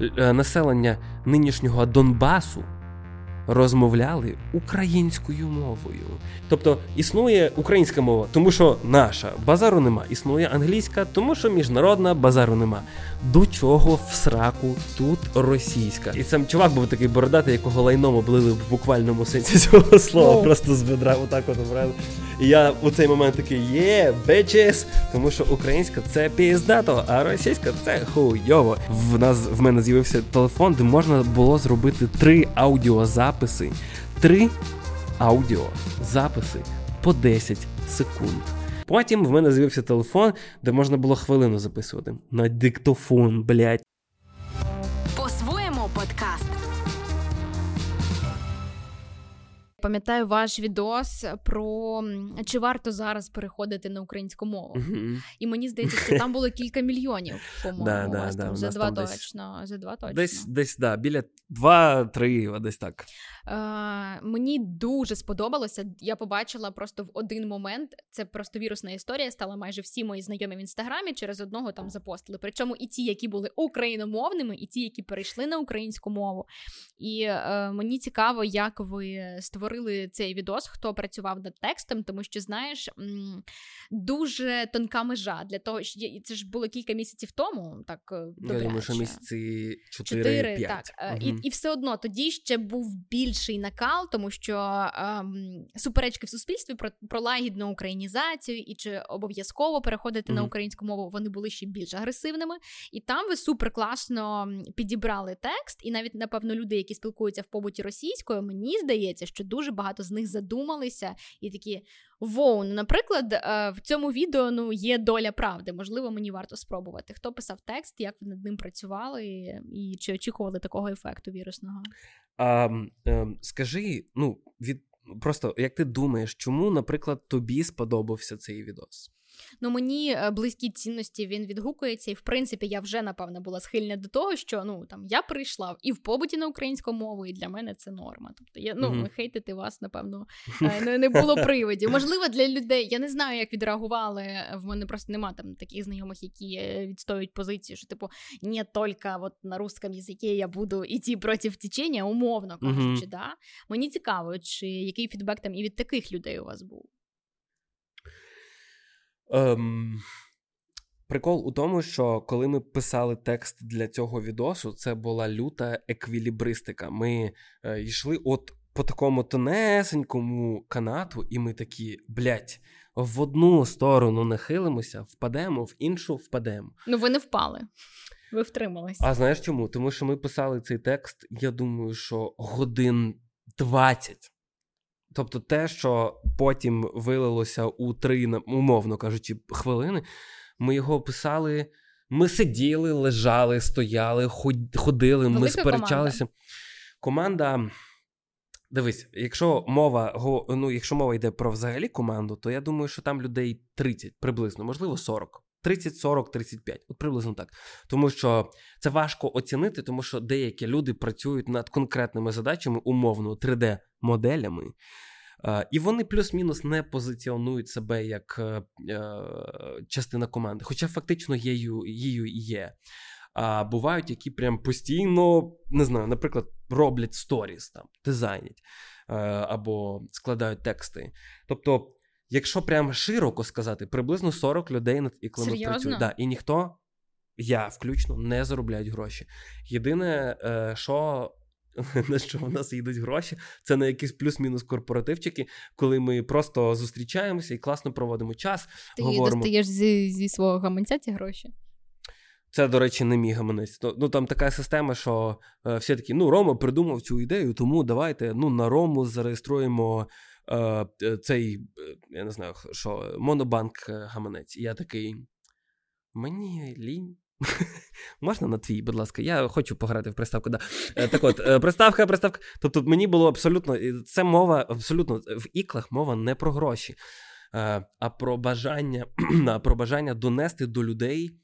е, населення нинішнього Донбасу розмовляли українською мовою. Тобто існує українська мова, тому що наша базару нема. Існує англійська, тому що міжнародна базару нема. До чого в сраку тут російська? І сам чувак був такий бородатий, якого лайном облили в буквальному сенсі цього слова. Oh. Просто з бедра отак от обрали. І я у цей момент такий є, бечес, тому що українська це піздато, а російська це хуйово. В нас в мене з'явився телефон, де можна було зробити три аудіозаписи. Три аудіозаписи по 10 секунд. Потім в мене з'явився телефон, де можна було хвилину записувати на диктофон, блять. Пам'ятаю ваш відос про чи варто зараз переходити на українську мову. Mm-hmm. І мені здається, що там було кілька мільйонів, по-моєму. Да, да, да, за два точно. За два точно. Десь десь, да, біля два-три, десь так. Е, Мені дуже сподобалося. Я побачила просто в один момент. Це просто вірусна історія. Стала майже всі мої знайомі в інстаграмі через одного там запостили. Причому і ті, які були україномовними, і ті, які перейшли на українську мову. І е, мені цікаво, як ви створили цей відос, хто працював над текстом, тому що знаєш дуже тонка межа для того, що це ж було кілька місяців тому. Так Я думаю, що місяці 4-5. так. Угу. І, і все одно тоді ще був більш більший накал, тому що ем, суперечки в суспільстві про про лагідну українізацію і чи обов'язково переходити mm-hmm. на українську мову, вони були ще більш агресивними. І там ви супер класно підібрали текст, і навіть, напевно, люди, які спілкуються в побуті російською, мені здається, що дуже багато з них задумалися і такі. Воу, ну, наприклад, е, в цьому відео ну, є доля правди. Можливо, мені варто спробувати. Хто писав текст, як ви над ним працювали, і чи очікували такого ефекту вірусного? А, е, Скажи, ну, від просто як ти думаєш, чому, наприклад, тобі сподобався цей відос? Ну мені е, близькі цінності він відгукується, і в принципі я вже напевно була схильна до того, що ну там я прийшла і в побуті на українську мову, і для мене це норма. Тобто я ну mm-hmm. хейтити вас, напевно, е, не, було приводів. Можливо, для людей я не знаю, як відреагували. В мене просто нема там таких знайомих, які е, відстоюють позицію, що типу не тільки от на русском язикі я буду йти проти течення, умовно кажучи. Mm-hmm. Да? Мені цікаво, чи який фідбек там і від таких людей у вас був. Ем, Прикол у тому, що коли ми писали текст для цього відосу, це була люта еквілібристика. Ми е, йшли от по такому тонесенькому канату, і ми такі, блять, в одну сторону нахилимося, впадемо, в іншу впадемо. Ну, ви не впали. Ви втрималися. А знаєш чому? Тому що ми писали цей текст, я думаю, що годин 20. Тобто те, що потім вилилося у три, умовно кажучи, хвилини, ми його писали. Ми сиділи, лежали, стояли, ходили, Велика ми сперечалися. Команда. команда. Дивись, якщо мова ну, якщо мова йде про взагалі команду, то я думаю, що там людей 30 приблизно, можливо, 40. 30, 40, 35. От приблизно так. Тому що це важко оцінити, тому що деякі люди працюють над конкретними задачами, умовно 3D-моделями. І вони плюс-мінус не позиціонують себе як е, е, частина команди, хоча фактично її і є. А бувають, які прям постійно не знаю, наприклад, роблять сторіс там, дизайнять е, або складають тексти. Тобто якщо прям широко сказати, приблизно 40 людей над іклами працюють. Да, І ніхто, я включно, не заробляють гроші. Єдине, е, що. На що в нас йдуть гроші, це на якісь плюс-мінус корпоративчики, коли ми просто зустрічаємося і класно проводимо час. Ти говоримо... достаєш зі зі свого гаманця ці гроші? Це, до речі, не мій гаманець. Ну там така система, що е, всі такі: ну, Рома придумав цю ідею, тому давайте ну, на Рому зареєструємо цей, е, я не знаю, що Монобанк гаманець. І я такий. Мені лінь. Можна на твій, будь ласка, я хочу пограти в приставку. Да. Так от, приставка, приставка. Тобто мені було абсолютно. Це мова абсолютно в іклах мова не про гроші, а про бажання, а про бажання донести до людей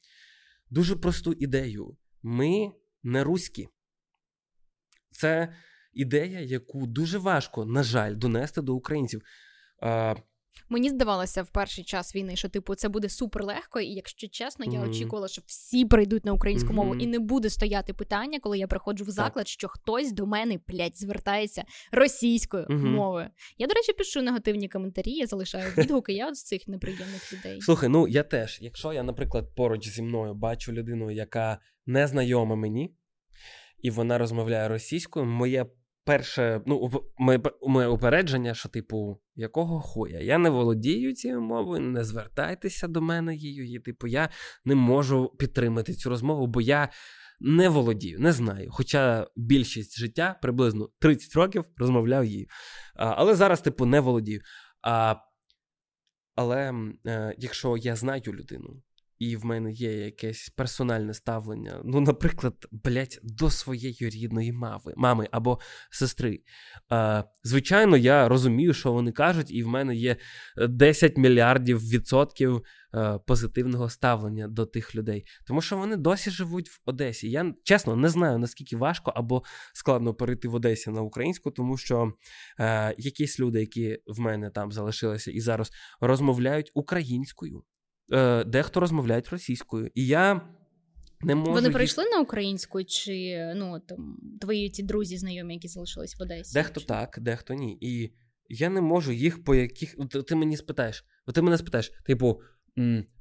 дуже просту ідею. Ми не руські. Це ідея, яку дуже важко, на жаль, донести до українців. Мені здавалося в перший час війни, що типу це буде супер легко, і якщо чесно, я mm-hmm. очікувала, що всі прийдуть на українську mm-hmm. мову, і не буде стояти питання, коли я приходжу в заклад, так. що хтось до мене блядь, звертається російською mm-hmm. мовою. Я, до речі, пишу негативні коментарі, я залишаю відгуки. Я з цих неприємних людей. Слухай, ну я теж, якщо я, наприклад, поруч зі мною бачу людину, яка не знайома мені, і вона розмовляє російською, моє перше, ну, моє, упередження, що, типу, якого хуя? Я не володію цією мовою, не звертайтеся до мене її. І, типу, я не можу підтримати цю розмову, бо я не володію, не знаю. Хоча більшість життя приблизно 30 років розмовляв її. Але зараз, типу, не володію. А, Але е, якщо я знаю людину, і в мене є якесь персональне ставлення, ну, наприклад, блять, до своєї рідної мави, мами або сестри. Е, Звичайно, я розумію, що вони кажуть, і в мене є 10 мільярдів відсотків е, позитивного ставлення до тих людей, тому що вони досі живуть в Одесі. Я чесно не знаю, наскільки важко або складно перейти в Одесі на українську, тому що е, якісь люди, які в мене там залишилися і зараз розмовляють українською е, дехто розмовляють російською. І я не можу. Вони їх... прийшли на українську, чи ну там твої ті друзі, знайомі, які залишились в Одесі? Дехто чи... так, дехто ні. І я не можу їх по яких. Ти мені спитаєш, ти мене спитаєш, типу.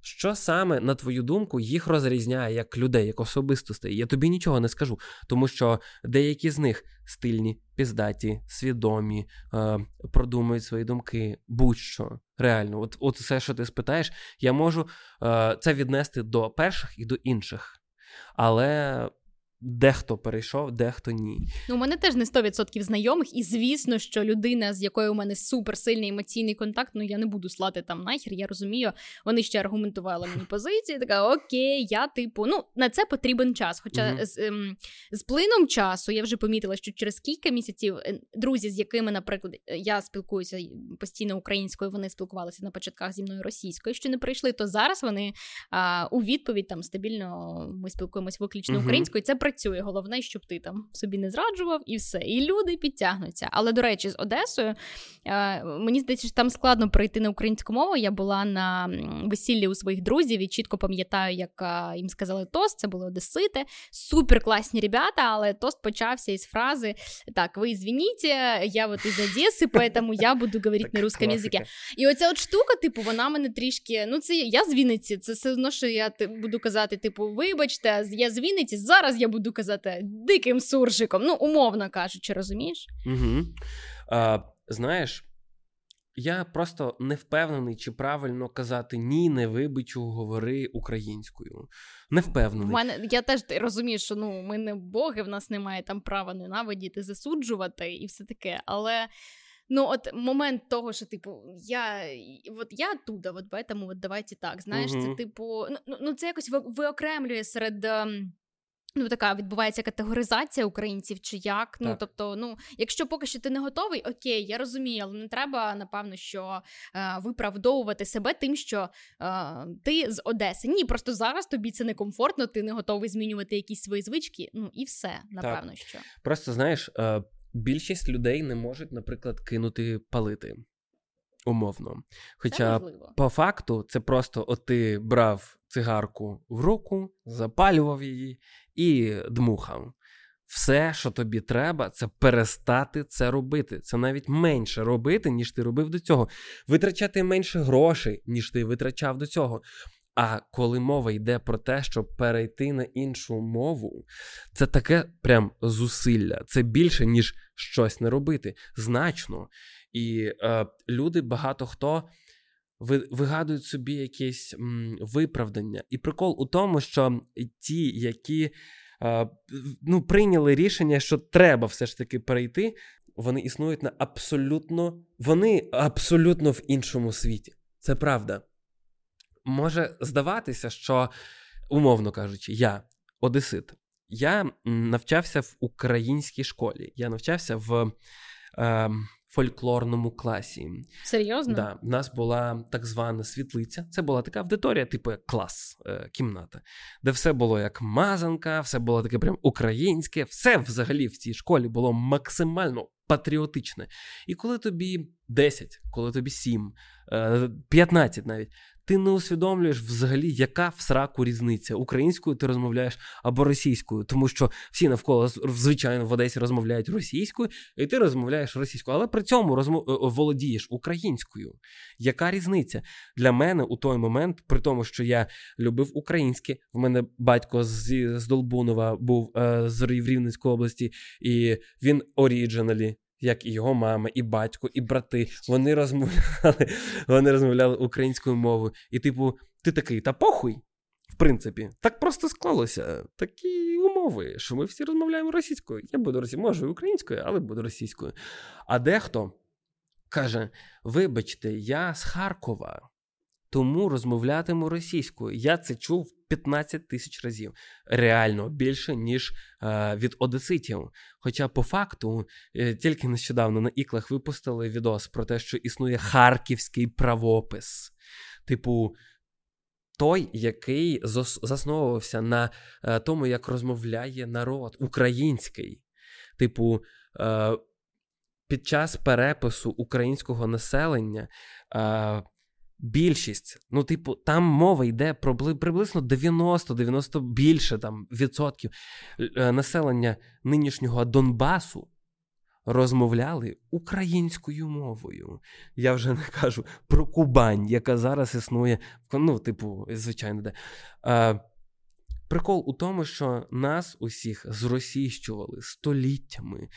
Що саме, на твою думку, їх розрізняє як людей, як особистостей? Я тобі нічого не скажу, тому що деякі з них стильні, піздаті, свідомі, е, продумують свої думки, будь-що. Реально, от от все, що ти спитаєш, я можу е, це віднести до перших і до інших. Але Дехто перейшов, дехто ні. Ну, у мене теж не 100% знайомих, і звісно, що людина, з якою у мене суперсильний емоційний контакт, ну я не буду слати там нахер. Я розумію, вони ще аргументували мені позиції. Така окей, я типу, ну на це потрібен час. Хоча uh з, ем, з плином часу я вже помітила, що через кілька місяців е, друзі, з якими, наприклад, я спілкуюся постійно українською, вони спілкувалися на початках зі мною російською, що не прийшли, то зараз вони а, у відповідь там стабільно ми спілкуємось виключно uh українською. Це працює. Головне, щоб ти там собі не зраджував, і все. І люди підтягнуться. Але до речі, з Одесою е, мені здається, що там складно перейти на українську мову. Я була на весіллі у своїх друзів і чітко пам'ятаю, як е, їм сказали тост. Це були Одесити, супер класні ребята, але тост почався із фрази: Так, ви звініть, я от із Одеси, поэтому я буду говорити на русском язикі. І оця от штука, типу, вона мене трішки. Ну, це я з Вінниці, це все одно, що я буду казати, типу, вибачте, я з Вінниці, зараз я буду казати диким суржиком, ну, умовно кажучи, розумієш? Угу. А, Знаєш, я просто не впевнений, чи правильно казати ні, не вибичу, говори українською. Не впевнений. В мене я теж розумію, що ну ми не боги, в нас немає там права ненавидіти, засуджувати і все таке. Але ну, от момент того, що типу, я от я оттуда, от поэтому от давайте так. Знаєш, угу. це типу, ну, ну ну це якось виокремлює серед. Ем, Ну, така відбувається категоризація українців чи як. Ну, так. Ну тобто, ну, якщо поки що ти не готовий, окей, я розумію, але не треба, напевно, що е, виправдовувати себе тим, що е, ти з Одеси. Ні, просто зараз тобі це некомфортно, ти не готовий змінювати якісь свої звички. Ну і все, напевно, так. що просто знаєш, е, більшість людей не можуть, наприклад, кинути палити. Умовно. Хоча по факту це просто от ти брав цигарку в руку, запалював її і дмухав. Все, що тобі треба, це перестати це робити. Це навіть менше робити, ніж ти робив до цього. Витрачати менше грошей, ніж ти витрачав до цього. А коли мова йде про те, щоб перейти на іншу мову, це таке прям зусилля. Це більше, ніж щось не робити. Значно. І е, люди багато хто вигадують собі якесь м, виправдання. І прикол у тому, що ті, які е, ну, прийняли рішення, що треба все ж таки перейти, вони існують на абсолютно, вони абсолютно в іншому світі. Це правда. Може здаватися, що, умовно кажучи, я одесит. Я навчався в українській школі. Я навчався в е, фольклорному класі. Серйозно? Да, У нас була так звана світлиця. Це була така аудиторія, типу як клас, е, кімната, де все було як мазанка, все було таке прям українське, все взагалі в цій школі було максимально патріотичне. І коли тобі 10, коли тобі 7, 15 е, навіть, ти не усвідомлюєш взагалі, яка в сраку різниця українською ти розмовляєш або російською, тому що всі навколо звичайно в Одесі розмовляють російською, і ти розмовляєш російською, але при цьому розмов... Е, володієш українською. Яка різниця? Для мене у той момент, при тому, що я любив українське, в мене батько з, з Долбунова був е, з Рівненської області, і він оріджиналі як і його мама, і батько, і брати. Вони розмовляли вони розмовляли українською мовою. І, типу, ти такий, та похуй. В принципі, так просто склалося. Такі умови, що ми всі розмовляємо російською. Я буду російською, може, українською, але буду російською. А дехто каже: Вибачте, я з Харкова, тому розмовлятиму російською. Я це чув 15 тисяч разів. Реально більше, ніж е, від одеситів. Хоча, по факту, е, тільки нещодавно на іклах випустили відос про те, що існує харківський правопис. Типу. Той, який засновувався на е, тому, як розмовляє народ український. Типу, е, під час перепису українського населення е, більшість, ну, типу, там мова йде про приблизно 90-90 більше там відсотків е, населення нинішнього Донбасу розмовляли українською мовою. Я вже не кажу про Кубань, яка зараз існує, ну, типу, звичайно, де. А, Прикол у тому, що нас усіх зросійщували століттями,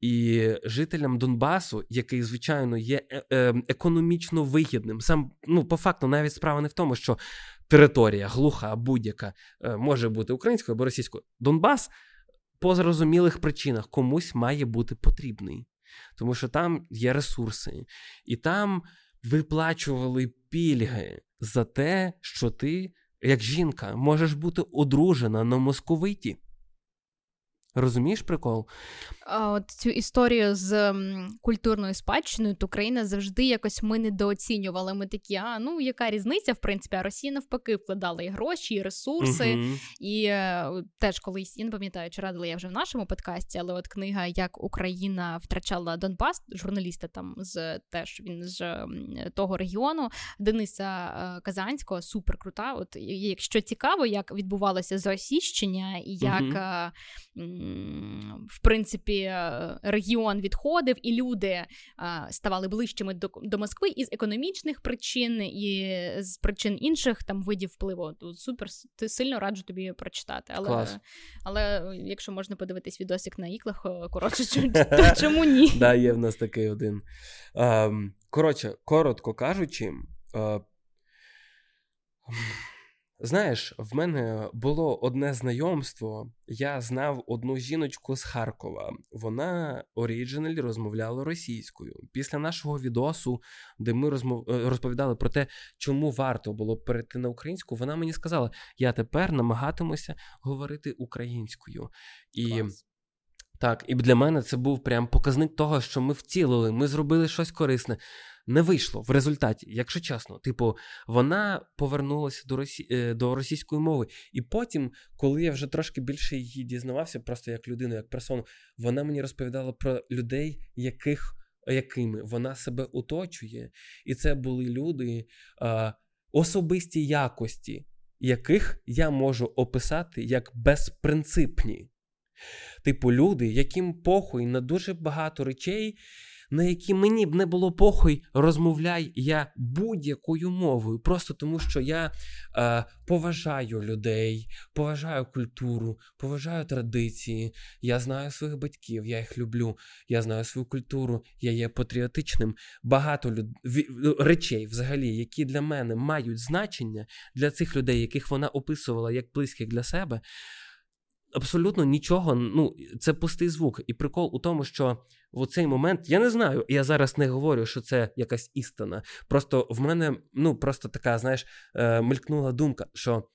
і жителям Донбасу, який, звичайно, є е, е, економічно вигідним, сам ну по факту навіть справа не в тому, що територія глуха, будь-яка е, може бути українською або російською. Донбас по зрозумілих причинах комусь має бути потрібний, тому що там є ресурси, і там виплачували пільги за те, що ти, як жінка, можеш бути одружена на московиті. Розумієш прикол? От Цю історію з культурною спадщиною то Україна завжди якось ми недооцінювали. Ми такі, а ну яка різниця, в принципі, а Росія навпаки вкладала і гроші, і ресурси. uh І е, теж колись я не пам'ятаю, чи радила я вже в нашому подкасті, але от книга Як Україна втрачала Донбас, журналіста там з теж він з того регіону, Дениса е, Казанського, супер крута. От якщо цікаво, як відбувалося зросіщення і як. uh в принципі, е, регіон відходив, і люди е, ставали ближчими до до Москви із економічних причин, і з причин інших там видів впливу. Тут супер ти сильно раджу тобі прочитати. Але Клас. але якщо можна подивитись відосик на іклах, е, коротше, то чому ні? Да, є в нас такий один. Ем, коротше, коротко кажучи. Знаєш, в мене було одне знайомство. Я знав одну жіночку з Харкова. Вона оріджиналі розмовляла російською. Після нашого відосу, де ми розмов... Е, розповідали про те, чому варто було перейти на українську, вона мені сказала: я тепер намагатимуся говорити українською. І Клас. так, і для мене це був прям показник того, що ми вцілили, ми зробили щось корисне не вийшло в результаті, якщо чесно. Типу, вона повернулася до росі... Е, до російської мови. І потім, коли я вже трошки більше її дізнавався, просто як людину, як персону, вона мені розповідала про людей, яких якими вона себе оточує. І це були люди а, особисті якості, яких я можу описати як безпринципні. Типу, люди, яким похуй на дуже багато речей, на які мені б не було похуй, розмовляй я будь-якою мовою, просто тому що я е, поважаю людей, поважаю культуру, поважаю традиції. Я знаю своїх батьків, я їх люблю. Я знаю свою культуру, я є патріотичним. Багато люд... речей, взагалі, які для мене мають значення для цих людей, яких вона описувала як близьких для себе. Абсолютно нічого, ну це пустий звук. І прикол у тому, що в цей момент я не знаю, я зараз не говорю, що це якась істина. Просто в мене ну просто така, знаєш, е, мелькнула думка, що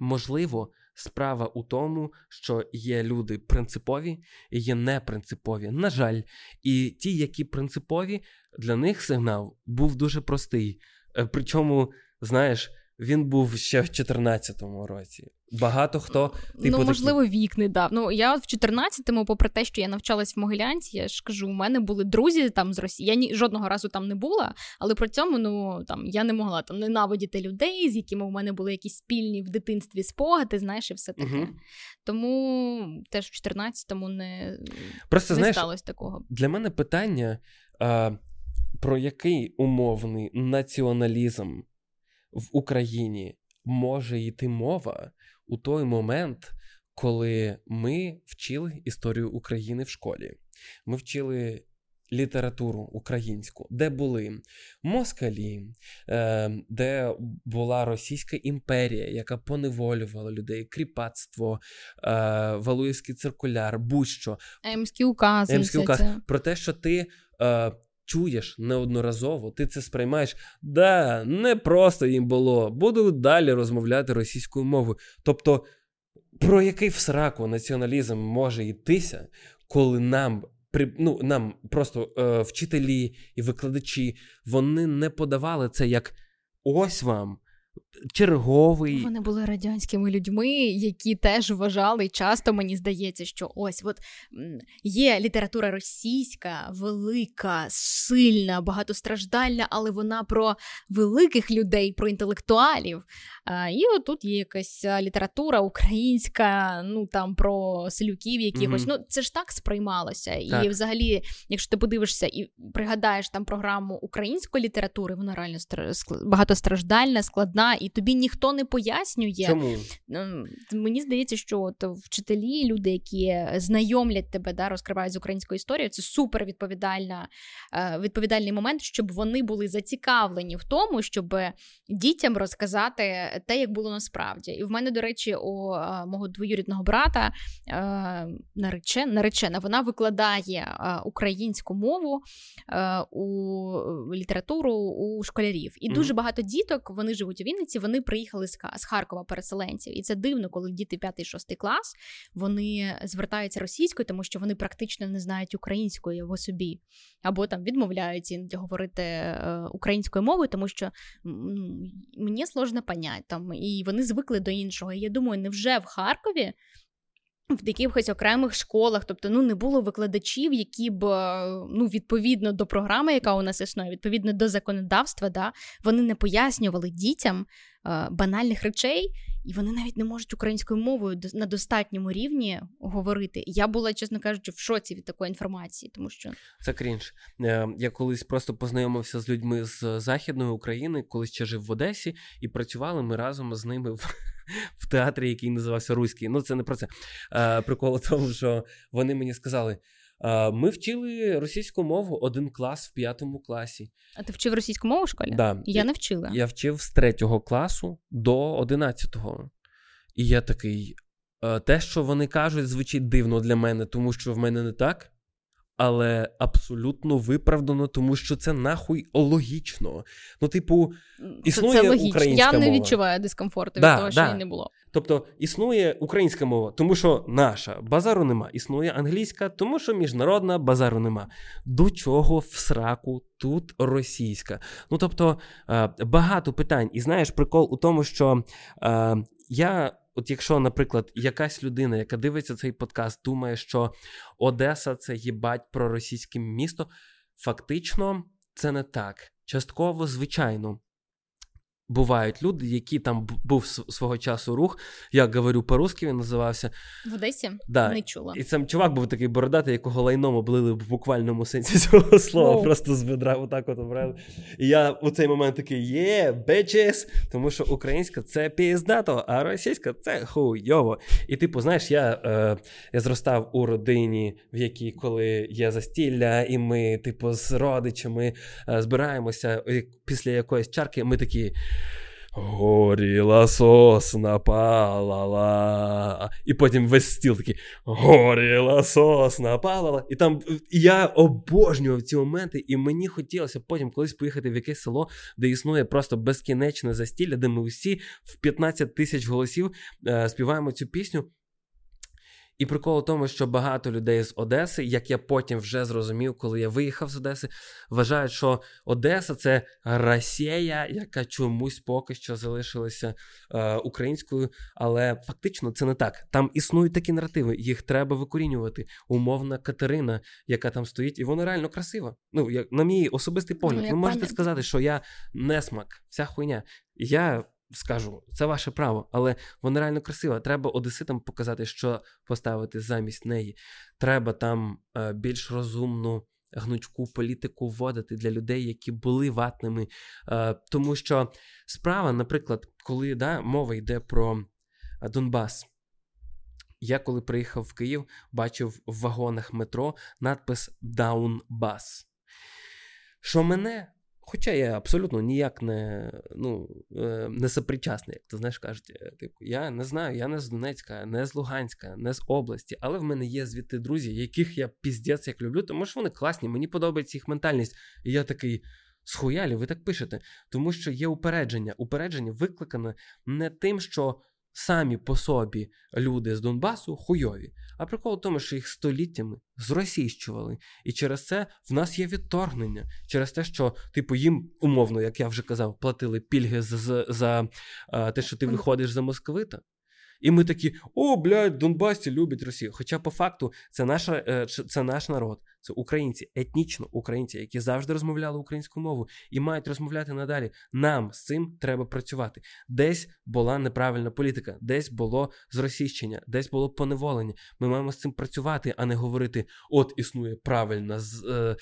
можливо Справа у тому, що є люди принципові і є непринципові. На жаль, і ті, які принципові, для них сигнал був дуже простий. Е, причому, знаєш, він був ще в 2014 році. Багато хто типу, ну можливо такі... вік не дав. Ну я от в 14-му, попри те, що я навчалась в Могилянці, я ж кажу, у мене були друзі там з Росії. Я ні жодного разу там не була, але при цьому ну там я не могла там ненавидіти людей, з якими у мене були якісь спільні в дитинстві спогади, знаєш, і все таке. Угу. Тому теж в 14-му не Просто, не знаєш, сталося такого. Для мене питання, а, про який умовний націоналізм в Україні може йти мова у той момент, коли ми вчили історію України в школі. Ми вчили літературу українську, де були москалі, е, де була Російська імперія, яка поневолювала людей, кріпацтво, е, Валуївський циркуляр, будь-що. Емські укази. Емський указ. Про те, що ти. Чуєш неодноразово, ти це сприймаєш. Да, не просто їм було, буду далі розмовляти російською мовою. Тобто, про який в сраку націоналізм може йтися, коли нам ну, нам просто е, вчителі і викладачі вони не подавали це як ось вам черговий. Вони були радянськими людьми, які теж вважали, часто мені здається, що ось от є література російська, велика, сильна, багатостраждальна, але вона про великих людей, про інтелектуалів. І отут є якась література українська, ну там про селюків якихось. Mm-hmm. Ну це ж так сприймалося. Так. І взагалі, якщо ти подивишся і пригадаєш там програму української літератури, вона реально багатостраждальна, складна, і тобі ніхто не пояснює. Чому? Мені здається, що от вчителі, люди, які знайомлять тебе, да, розкривають з українською історією, це супер відповідальна, е, відповідальний момент, щоб вони були зацікавлені в тому, щоб дітям розказати те, як було насправді. І в мене, до речі, у мого двоюрідного брата а, наречен, наречена, вона викладає українську мову у літературу у школярів. І mm-hmm. дуже багато діток вони живуть у Вінниці. Вони приїхали з, Харкова переселенців. І це дивно, коли діти 5-6 клас вони звертаються російською, тому що вони практично не знають української в собі, або там відмовляються іноді говорити е, українською мовою, тому що мені сложно понять там, і вони звикли до іншого. І я думаю, невже в Харкові? В якихось окремих школах, тобто ну не було викладачів, які б ну відповідно до програми, яка у нас існує, відповідно до законодавства, да, вони не пояснювали дітям е, банальних речей, і вони навіть не можуть українською мовою на достатньому рівні говорити. Я була, чесно кажучи, в шоці від такої інформації, тому що це крінж. Е, я колись просто познайомився з людьми з західної України, коли ще жив в Одесі, і працювали ми разом з ними в. В театрі, який називався Руський. Ну, це не про це. Е, Прикол у тому, що вони мені сказали: ми вчили російську мову один клас в п'ятому класі. А ти вчив російську мову в школі? Да. Я не вчила. Я вчив з третього класу до одинадцятого. І я такий. Те, що вони кажуть, звучить дивно для мене, тому що в мене не так але абсолютно виправдано, тому що це нахуй логічно. Ну, типу, існує це, це логічно. українська Я не мова. відчуваю дискомфорту від да, того, що да. її не було. Тобто існує українська мова, тому що наша базару нема. Існує англійська, тому що міжнародна базару нема. До чого в сраку тут російська? Ну тобто е, багато питань. І знаєш, прикол у тому, що е, я от якщо, наприклад, якась людина, яка дивиться цей подкаст, думає, що Одеса це їбать проросійське місто, фактично це не так. Частково, звичайно, бувають люди, які там був свого часу рух. Я говорю по-русски, він називався в Одесі. Да. Не чула. І сам чувак був такий бородатий, якого лайном облили в буквальному сенсі цього слова. Wow. Просто з ведра отак от обрали. І я у цей момент такий є, бечес, тому що українська це піздато, а російська це хуйово. І типу, знаєш, я е, я зростав у родині, в якій коли є застілля, і ми, типу, з родичами е, збираємося після якоїсь чарки, ми такі. Горіла сосна палала. І потім весь стіл такий горіла сосна палала. І там я обожнював ці моменти, і мені хотілося потім колись поїхати в якесь село, де існує просто безкінечне застілля, де ми всі в 15 тисяч голосів е, співаємо цю пісню. І прикол у тому, що багато людей з Одеси, як я потім вже зрозумів, коли я виїхав з Одеси, вважають, що Одеса це Росія, яка чомусь поки що залишилася е, українською. Але фактично це не так. Там існують такі наративи, їх треба викорінювати. Умовна Катерина, яка там стоїть, і вона реально красива. Ну, як на мій особистий погляд, ну, ви можете пам'ятаю. сказати, що я несмак, вся хуйня. Я скажу, це ваше право, але вона реально красива. Треба одеситам показати, що поставити замість неї. Треба там е, більш розумну гнучку політику вводити для людей, які були ватними. Е, тому що справа, наприклад, коли да, мова йде про е, Донбас. Я коли приїхав в Київ, бачив в вагонах метро надпис Даунбас. Що мене Хоча я абсолютно ніяк не ну, е, не сопричасний, як ти знаєш, кажуть. Е, типу, я не знаю, я не з Донецька, не з Луганська, не з області, але в мене є звідти друзі, яких я піздець як люблю, тому що вони класні, мені подобається їх ментальність. І я такий. Схуялі, ви так пишете, тому що є упередження. Упередження викликане не тим, що самі по собі люди з Донбасу хуйові, а прикол в тому, що їх століттями зросійщували. І через це в нас є відторгнення. Через те, що, типу, їм умовно, як я вже казав, платили пільги за, за, за те, що ти виходиш за московита. І ми такі, о, блядь, Донбасі люблять Росію. Хоча по факту це наша, е, це наш народ, це українці, етнічно українці, які завжди розмовляли українською мовою і мають розмовляти надалі. Нам з цим треба працювати. Десь була неправильна політика, десь було зросійщення, десь було поневолення. Ми маємо з цим працювати, а не говорити: от існує правильна е, е,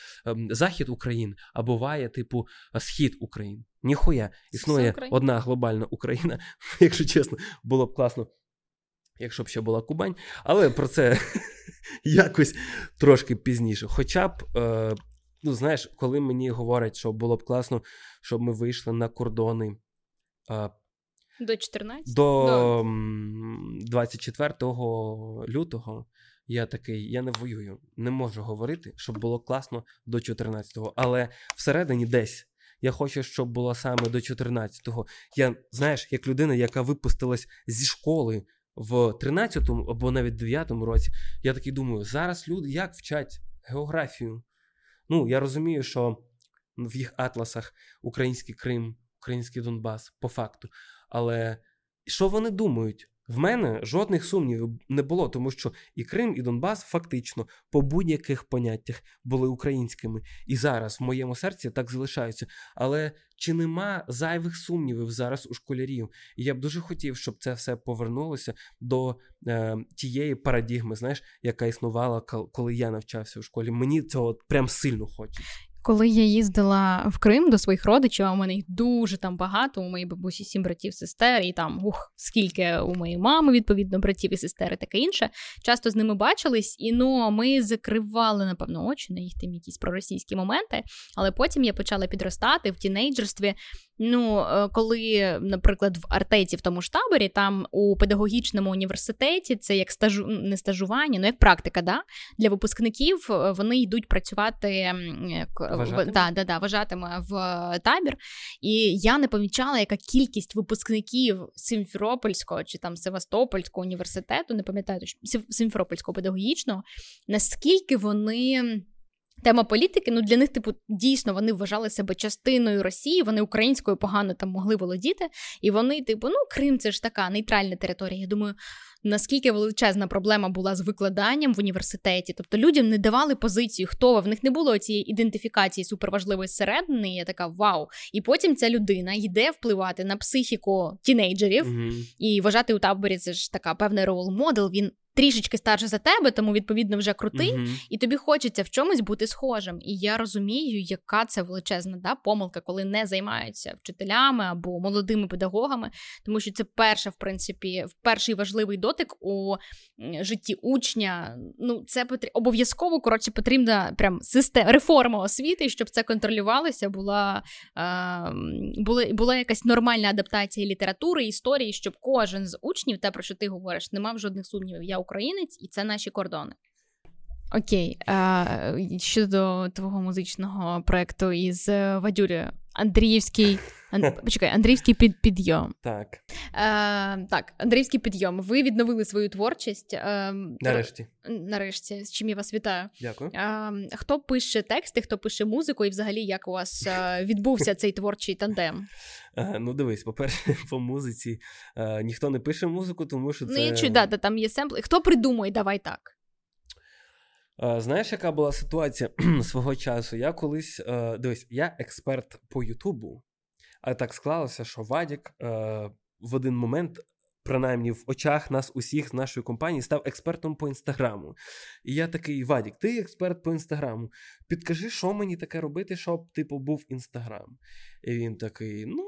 захід України, а буває, типу, схід України. Ніхуя існує одна глобальна Україна. Якщо чесно, було б класно якщо б ще була Кубань, але про це якось трошки пізніше. Хоча б, е, ну знаєш, коли мені говорять, що було б класно, щоб ми вийшли на кордони. Е, до 14? До 24 лютого. Я такий, я не воюю, не можу говорити, щоб було класно до 14-го. Але всередині десь я хочу, щоб було саме до 14-го. Я знаєш, як людина, яка випустилась зі школи в 13-му або навіть 9-му році, я такий думаю, зараз люди як вчать географію? Ну, я розумію, що в їх атласах український Крим, український Донбас, по факту. Але що вони думають? В мене жодних сумнівів не було, тому що і Крим, і Донбас фактично по будь-яких поняттях були українськими. І зараз в моєму серці так залишаються. Але чи нема зайвих сумнівів зараз у школярів? І я б дуже хотів, щоб це все повернулося до е, тієї парадігми, знаєш, яка існувала, коли я навчався у школі. Мені цього прям сильно хочеться. Коли я їздила в Крим до своїх родичів, а у мене їх дуже там багато. У моїй бабусі сім братів, сестер, і там ух, скільки у моєї мами, відповідно, братів і сестер, і таке інше. Часто з ними бачились, і ну ми закривали, напевно, очі на їх тим якісь проросійські моменти. Але потім я почала підростати в тінейджерстві. Ну, е, коли, наприклад, в Артеті, в тому ж таборі, там у педагогічному університеті це як стажу не стажування, ну як практика, да? для випускників е, вони йдуть працювати в, да, да, да, вважатиме в табір. І я не помічала, яка кількість випускників Симферопольського чи там Севастопольського університету, не пам'ятаю, Симферопольського педагогічного, наскільки вони. Тема політики, ну для них, типу, дійсно вони вважали себе частиною Росії, вони українською погано там могли володіти, і вони, типу, ну Крим це ж така нейтральна територія. Я думаю, наскільки величезна проблема була з викладанням в університеті. Тобто людям не давали позицію, хто ви, в них не було цієї ідентифікації суперважливої зсередини. Я така вау. І потім ця людина йде впливати на психіку тінейджерів mm і вважати у таборі це ж така певний рол модел. Він трішечки старше за тебе, тому відповідно вже крутий, Мгм. і тобі хочеться в чомусь бути схожим. І я розумію, яка це величезна да, помилка, коли не займаються вчителями або молодими педагогами, тому що це перша, в принципі, перший важливий дотик у житті учня. Ну, це потрібно обов'язково коротше потрібна прям система реформа освіти, щоб це контролювалося. Була, е, була, була якась нормальна адаптація літератури, історії, щоб кожен з учнів, те про що ти говориш, не мав жодних сумнівів. Я українець, і це наші кордони. Окей, а, щодо твого музичного проекту із е, Вадюрією. Андріївський Ан... почекай, Андріївський під... підйом. Так, Е, так, Андріївський підйом. Ви відновили свою творчість. Е, нарешті. Нарешті, з чим я вас вітаю. Дякую. Е, хто пише тексти, хто пише музику, і взагалі як у вас е, відбувся цей творчий тандем? Е, Ну, дивись, по-перше, по музиці е, ніхто не пише музику, тому що це. Ну, я чую, да, да, там є семпли. Хто придумує, давай так. Е, Знаєш, яка була ситуація свого часу? Я колись е, дивись, я експерт по Ютубу, а так склалося, що Вадік е, в один момент, принаймні в очах нас усіх з нашої компанії, став експертом по інстаграму. І я такий: Вадік, ти експерт по інстаграму. Підкажи, що мені таке робити, щоб типу був інстаграм. І він такий: ну.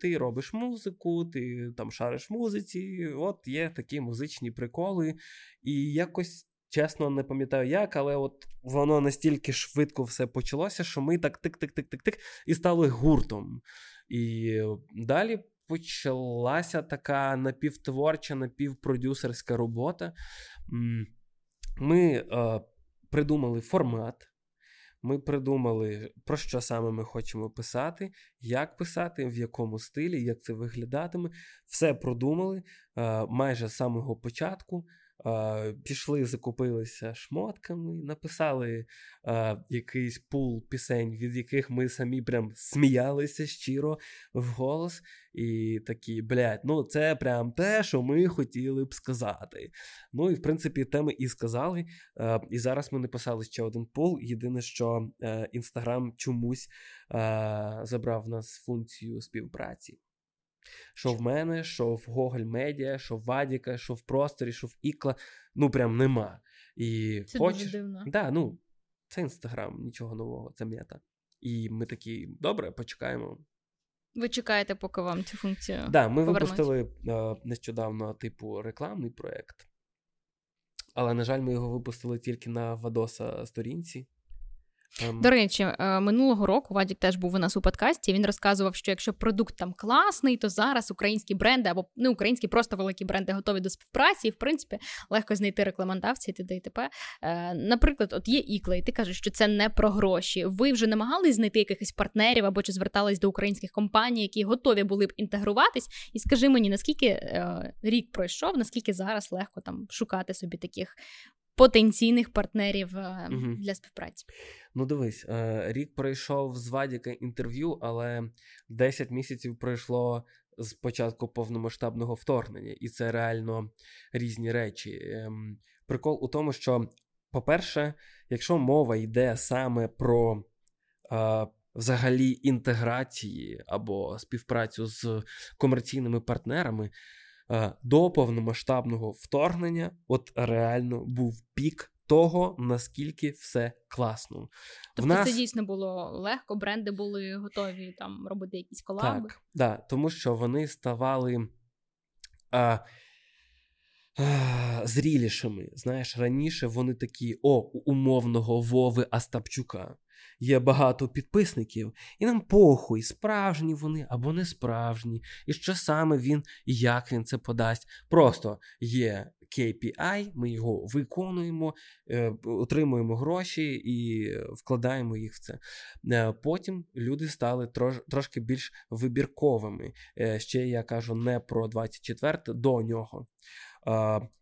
Ти робиш музику, ти там шариш музиці, от є такі музичні приколи. І якось чесно не пам'ятаю як, але от воно настільки швидко все почалося, що ми так тик-тик-тик-тик-тик і стали гуртом. І далі почалася така напівтворча, напівпродюсерська робота. Ми е, придумали формат. Ми придумали, про що саме ми хочемо писати, як писати, в якому стилі, як це виглядатиме. Все продумали е, майже з самого початку. Е, Пішли, закупилися шмотками, написали е, якийсь пул пісень, від яких ми самі прям сміялися щиро вголос. І такі, блядь, ну це прям те, що ми хотіли б сказати. Ну і в принципі, те ми і сказали. Е, і зараз ми написали ще один пул. Єдине, що Інстаграм чомусь е, забрав в нас функцію співпраці. Що в мене, що в Google Media, що в Вадіка, що в просторі, що в Ікла. Ну прям нема. І Це хочеш... дуже дивно. Да, ну, це інстаграм, нічого нового, це мета. І ми такі, добре, почекаємо. Ви чекаєте, поки вам цю функцію. Да, ми повернуть. випустили е, нещодавно, типу, рекламний проєкт. Але, на жаль, ми його випустили тільки на Вадоса сторінці. Ем, До речі, е, минулого року Вадік теж був у нас у подкасті. Він розказував, що якщо продукт там класний, то зараз українські бренди або не українські, просто великі бренди готові до співпраці, і в принципі легко знайти рекламодавця і т.д. і т.п. Е, Наприклад, от є Ікла, і ти кажеш, що це не про гроші. Ви вже намагались знайти якихось партнерів або чи звертались до українських компаній, які готові були б інтегруватись. І скажи мені, наскільки е, рік пройшов, наскільки зараз легко там шукати собі таких потенційних партнерів Мгм. для співпраці? Ну, дивись, е, рік пройшов з Вадіка інтерв'ю, але 10 місяців пройшло з початку повномасштабного вторгнення, і це реально різні речі. Ем, Прикол у тому, що, по-перше, якщо мова йде саме про е, взагалі інтеграції або співпрацю з комерційними партнерами, до повномасштабного вторгнення, от реально був пік того, наскільки все класно. Тобто В нас... це дійсно було легко, бренди були готові там робити якісь колаби. Так, да, тому що вони ставали а, а, зрілішими. Знаєш, раніше вони такі: о, умовного Вови Остапчука. Є багато підписників, і нам похуй, справжні вони або не справжні, і що саме він і як він це подасть. Просто є KPI, ми його виконуємо, е, отримуємо гроші і вкладаємо їх в це. Е, Потім люди стали трош, трошки більш вибірковими. Е, Ще я кажу не про 24 до нього.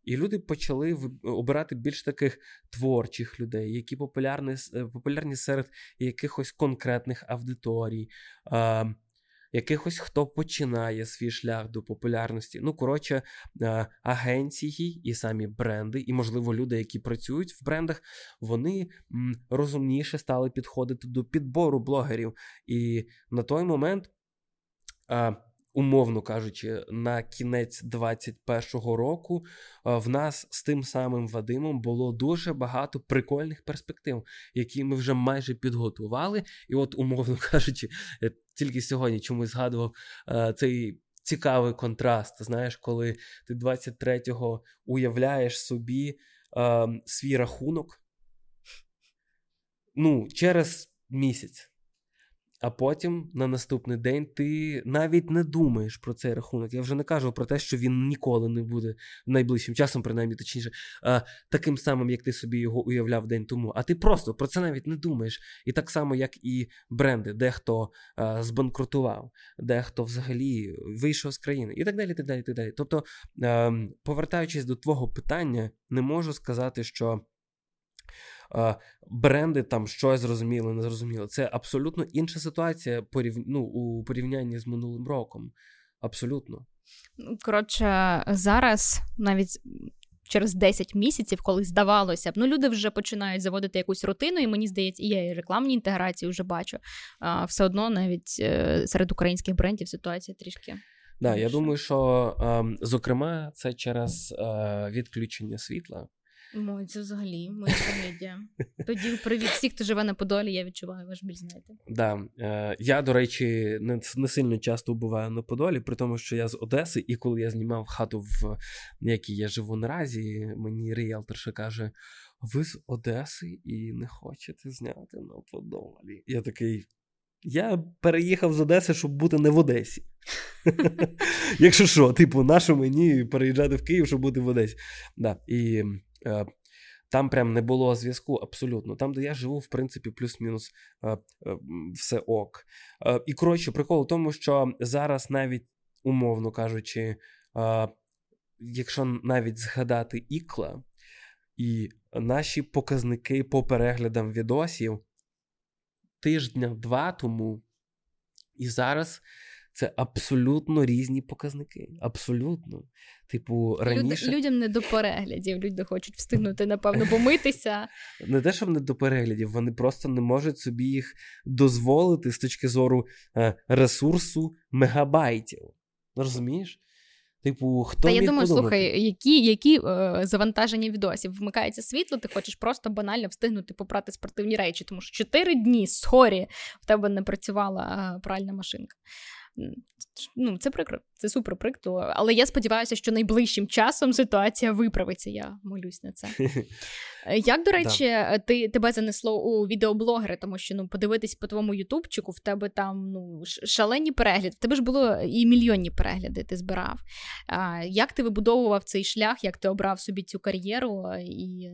І люди почали обирати більш таких творчих людей, які популярні, е, популярні серед якихось конкретних аудиторій, якихось хто починає свій шлях до популярності. Ну, коротше, агенції і самі бренди, і, можливо, люди, які працюють в брендах, вони розумніше стали підходити до підбору блогерів. І на той момент. Умовно кажучи, на кінець 21-го року в нас з тим самим Вадимом було дуже багато прикольних перспектив, які ми вже майже підготували. І, от, умовно кажучи, я тільки сьогодні чомусь згадував цей. Цікавий контраст, знаєш, коли ти 23-го уявляєш собі е, свій рахунок ну, через місяць. А потім на наступний день ти навіть не думаєш про цей рахунок. Я вже не кажу про те, що він ніколи не буде найближчим часом, принаймні точніше, таким самим, як ти собі його уявляв день тому. А ти просто про це навіть не думаєш. І так само, як і бренди, дехто збанкрутував, дехто взагалі вийшов з країни, і так далі. так далі, так далі. Тобто, а, повертаючись до твого питання, не можу сказати, що бренди там щось зрозуміло, не зрозуміло. Це абсолютно інша ситуація порів... ну, у порівнянні з минулим роком. Абсолютно. Ну, коротше, зараз навіть. Через 10 місяців, коли здавалося б, ну люди вже починають заводити якусь рутину, і мені здається, і я і рекламні інтеграції вже бачу. А все одно навіть е, серед українських брендів ситуація трішки. Да, я думаю, що ем, зокрема це через е, відключення світла. Ой, це взагалі моя комедія. Тоді привіт всіх, хто живе на Подолі, я відчуваю ваш біль, знаєте. Да. Е, Я, до речі, не, не сильно часто буваю на Подолі, при тому, що я з Одеси, і коли я знімав хату, в якій я живу наразі, мені ріелторша каже: ви з Одеси і не хочете зняти на Подолі. Я такий. Я переїхав з Одеси, щоб бути не в Одесі. Якщо що, типу, нащо мені переїжджати в Київ, щоб бути в Одесі. Да. І там прям не було зв'язку абсолютно. Там, де я живу, в принципі, плюс-мінус е, е, все ок. І коротше, прикол в тому, що зараз навіть, умовно кажучи, якщо навіть згадати ікла і наші показники по переглядам відосів тижня-два тому, і зараз це абсолютно різні показники. Абсолютно. Типу, раніше... Люд, людям не до переглядів, люди хочуть встигнути, напевно, помитися. Не те, що не до переглядів, вони просто не можуть собі їх дозволити з точки зору е, ресурсу мегабайтів. Розумієш? Типу, хто Та я думаю, подумати? слухай, які які е, завантаження відосів? Вмикається світло, ти хочеш просто банально встигнути попрати спортивні речі, тому що чотири дні sorry в тебе не працювала е, пральна машинка ну, це прикро, це супер прикро. Але я сподіваюся, що найближчим часом ситуація виправиться. Я молюсь на це. Як, до речі, да. ти тебе занесло у відеоблогери, тому що ну подивитись по твоєму ютубчику, в тебе там ну шалені перегляди. В тебе ж було і мільйонні перегляди. Ти збирав. А, Як ти вибудовував цей шлях? Як ти обрав собі цю кар'єру? І